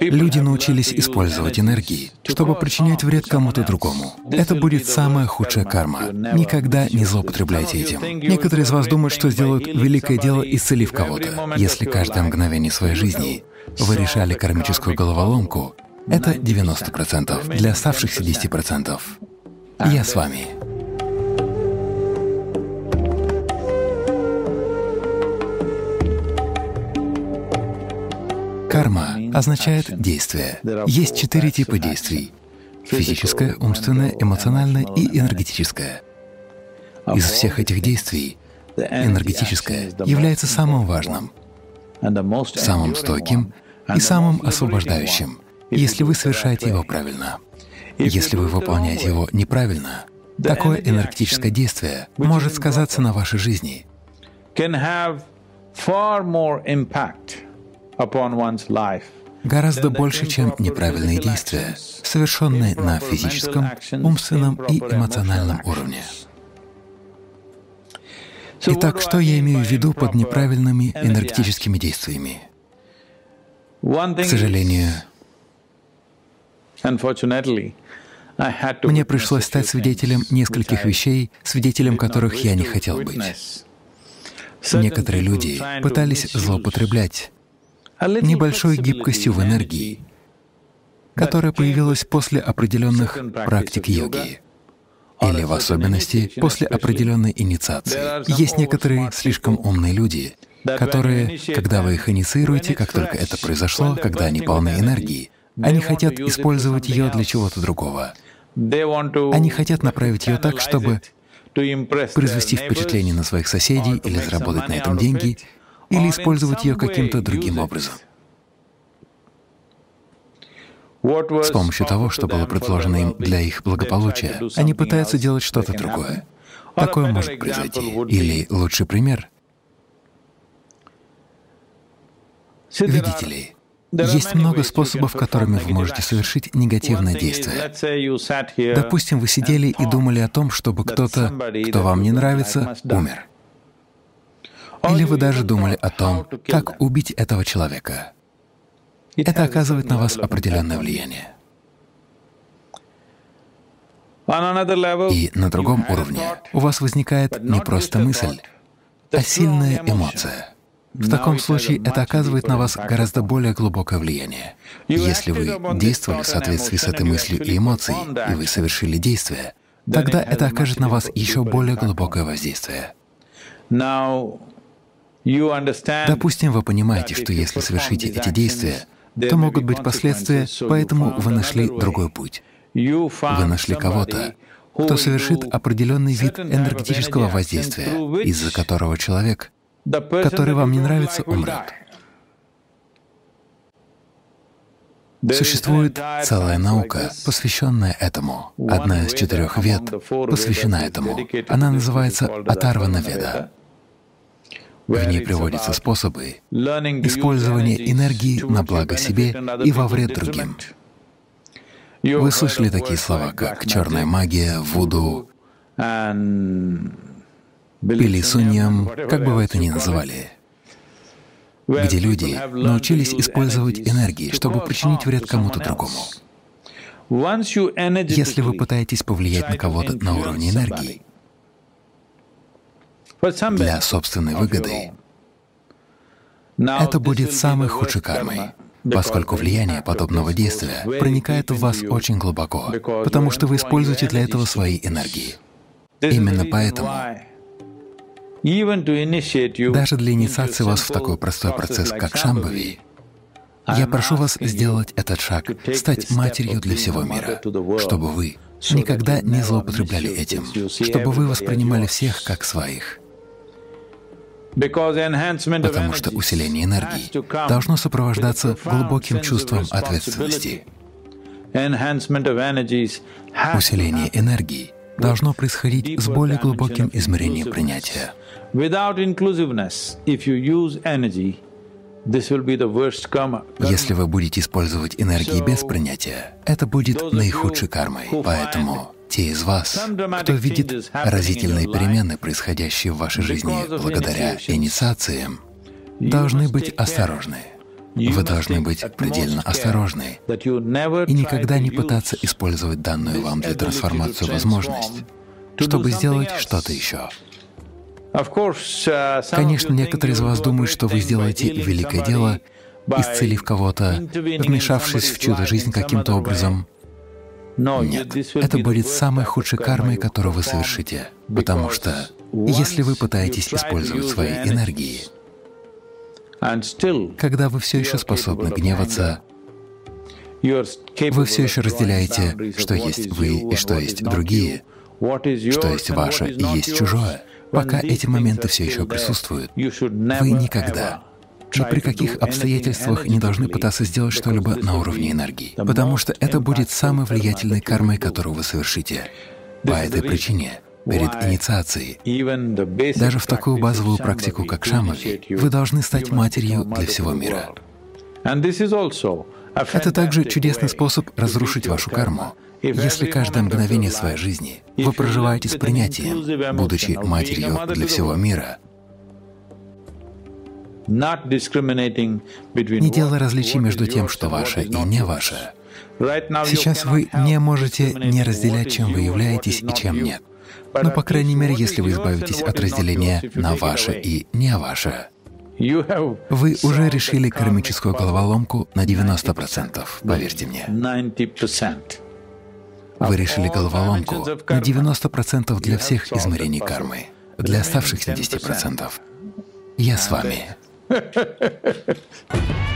Люди научились использовать энергии, чтобы причинять вред кому-то другому. Это будет самая худшая карма. Никогда не злоупотребляйте этим. Некоторые из вас думают, что сделают великое дело, исцелив кого-то. Если каждое мгновение своей жизни вы решали кармическую головоломку, это 90%. Для оставшихся 10% я с вами. Карма означает действие. Есть четыре типа действий — физическое, умственное, эмоциональное и энергетическое. Из всех этих действий энергетическое является самым важным, самым стойким и самым освобождающим, если вы совершаете его правильно. Если вы выполняете его неправильно, такое энергетическое действие может сказаться на вашей жизни гораздо больше, чем неправильные действия, совершенные на физическом, умственном и эмоциональном уровне. Итак, что я имею в виду под неправильными энергетическими действиями? К сожалению, мне пришлось стать свидетелем нескольких вещей, свидетелем которых я не хотел быть. Некоторые люди пытались злоупотреблять небольшой гибкостью в энергии, которая появилась после определенных практик йоги или в особенности после определенной инициации. Есть некоторые слишком умные люди, которые, когда вы их инициируете, как только это произошло, когда они полны энергии, они хотят использовать ее для чего-то другого. Они хотят направить ее так, чтобы произвести впечатление на своих соседей или заработать на этом деньги, или использовать ее каким-то другим образом. С помощью того, что было предложено им для их благополучия, они пытаются делать что-то другое. Такое может произойти. Или лучший пример — видите ли, есть много способов, которыми вы можете совершить негативное действие. Допустим, вы сидели и думали о том, чтобы кто-то, кто вам не нравится, умер. Или вы даже думали о том, как убить этого человека. Это оказывает на вас определенное влияние. И на другом уровне у вас возникает не просто мысль, а сильная эмоция. В таком случае это оказывает на вас гораздо более глубокое влияние. Если вы действовали в соответствии с этой мыслью и эмоцией, и вы совершили действие, тогда это окажет на вас еще более глубокое воздействие. Допустим, вы понимаете, что если совершите эти действия, то могут быть последствия, поэтому вы нашли другой путь. Вы нашли кого-то, кто совершит определенный вид энергетического воздействия, из-за которого человек, который вам не нравится, умрет. Существует целая наука, посвященная этому. Одна из четырех вед посвящена этому. Она называется Атарвана Веда. В ней приводятся способы использования энергии на благо себе и во вред другим. Вы слышали такие слова, как черная магия, вуду, или суньям, как бы вы это ни называли, где люди научились использовать энергии, чтобы причинить вред кому-то другому. Если вы пытаетесь повлиять на кого-то на уровне энергии, для собственной выгоды, это будет самой худшей кармой, поскольку влияние подобного действия проникает в вас очень глубоко, потому что вы используете для этого свои энергии. Именно поэтому даже для инициации вас в такой простой процесс, как Шамбави, я прошу вас сделать этот шаг, стать матерью для всего мира, чтобы вы никогда не злоупотребляли этим, чтобы вы воспринимали всех как своих. Потому что усиление энергии должно сопровождаться глубоким чувством ответственности. Усиление энергии должно происходить с более глубоким измерением принятия. Если вы будете использовать энергии без принятия, это будет наихудшей кармой. Поэтому те из вас, кто видит разительные перемены, происходящие в вашей жизни благодаря инициациям, должны быть осторожны. Вы должны быть предельно осторожны и никогда не пытаться использовать данную вам для трансформации возможность, чтобы сделать что-то еще. Uh, Конечно, некоторые из вас думают, что вы сделаете великое дело, исцелив кого-то, вмешавшись в чудо-жизнь каким-то образом. Нет, это будет самой худшей кармой, которую вы совершите, потому что если вы пытаетесь использовать свои энергии, когда вы все еще способны гневаться, вы все еще разделяете, что есть вы и что есть другие, что есть ваше и есть чужое. Пока эти моменты все еще присутствуют, вы никогда ни при каких обстоятельствах не должны пытаться сделать что-либо на уровне энергии, потому что это будет самой влиятельной кармой, которую вы совершите. По этой причине перед инициацией, даже в такую базовую практику, как шамави, вы должны стать матерью для всего мира. Это также чудесный способ разрушить вашу карму. Если каждое мгновение своей жизни вы проживаете с принятием, будучи матерью для всего мира, не делая различий между тем, что ваше и не ваше. Сейчас вы не можете не разделять, чем вы являетесь и чем нет. Но, по крайней мере, если вы избавитесь от разделения на ваше и не ваше, вы уже решили кармическую головоломку на 90%, поверьте мне. Вы решили головоломку на 90% для всех измерений кармы. Для оставшихся 10% я с вами. Ha ha ha ha ha!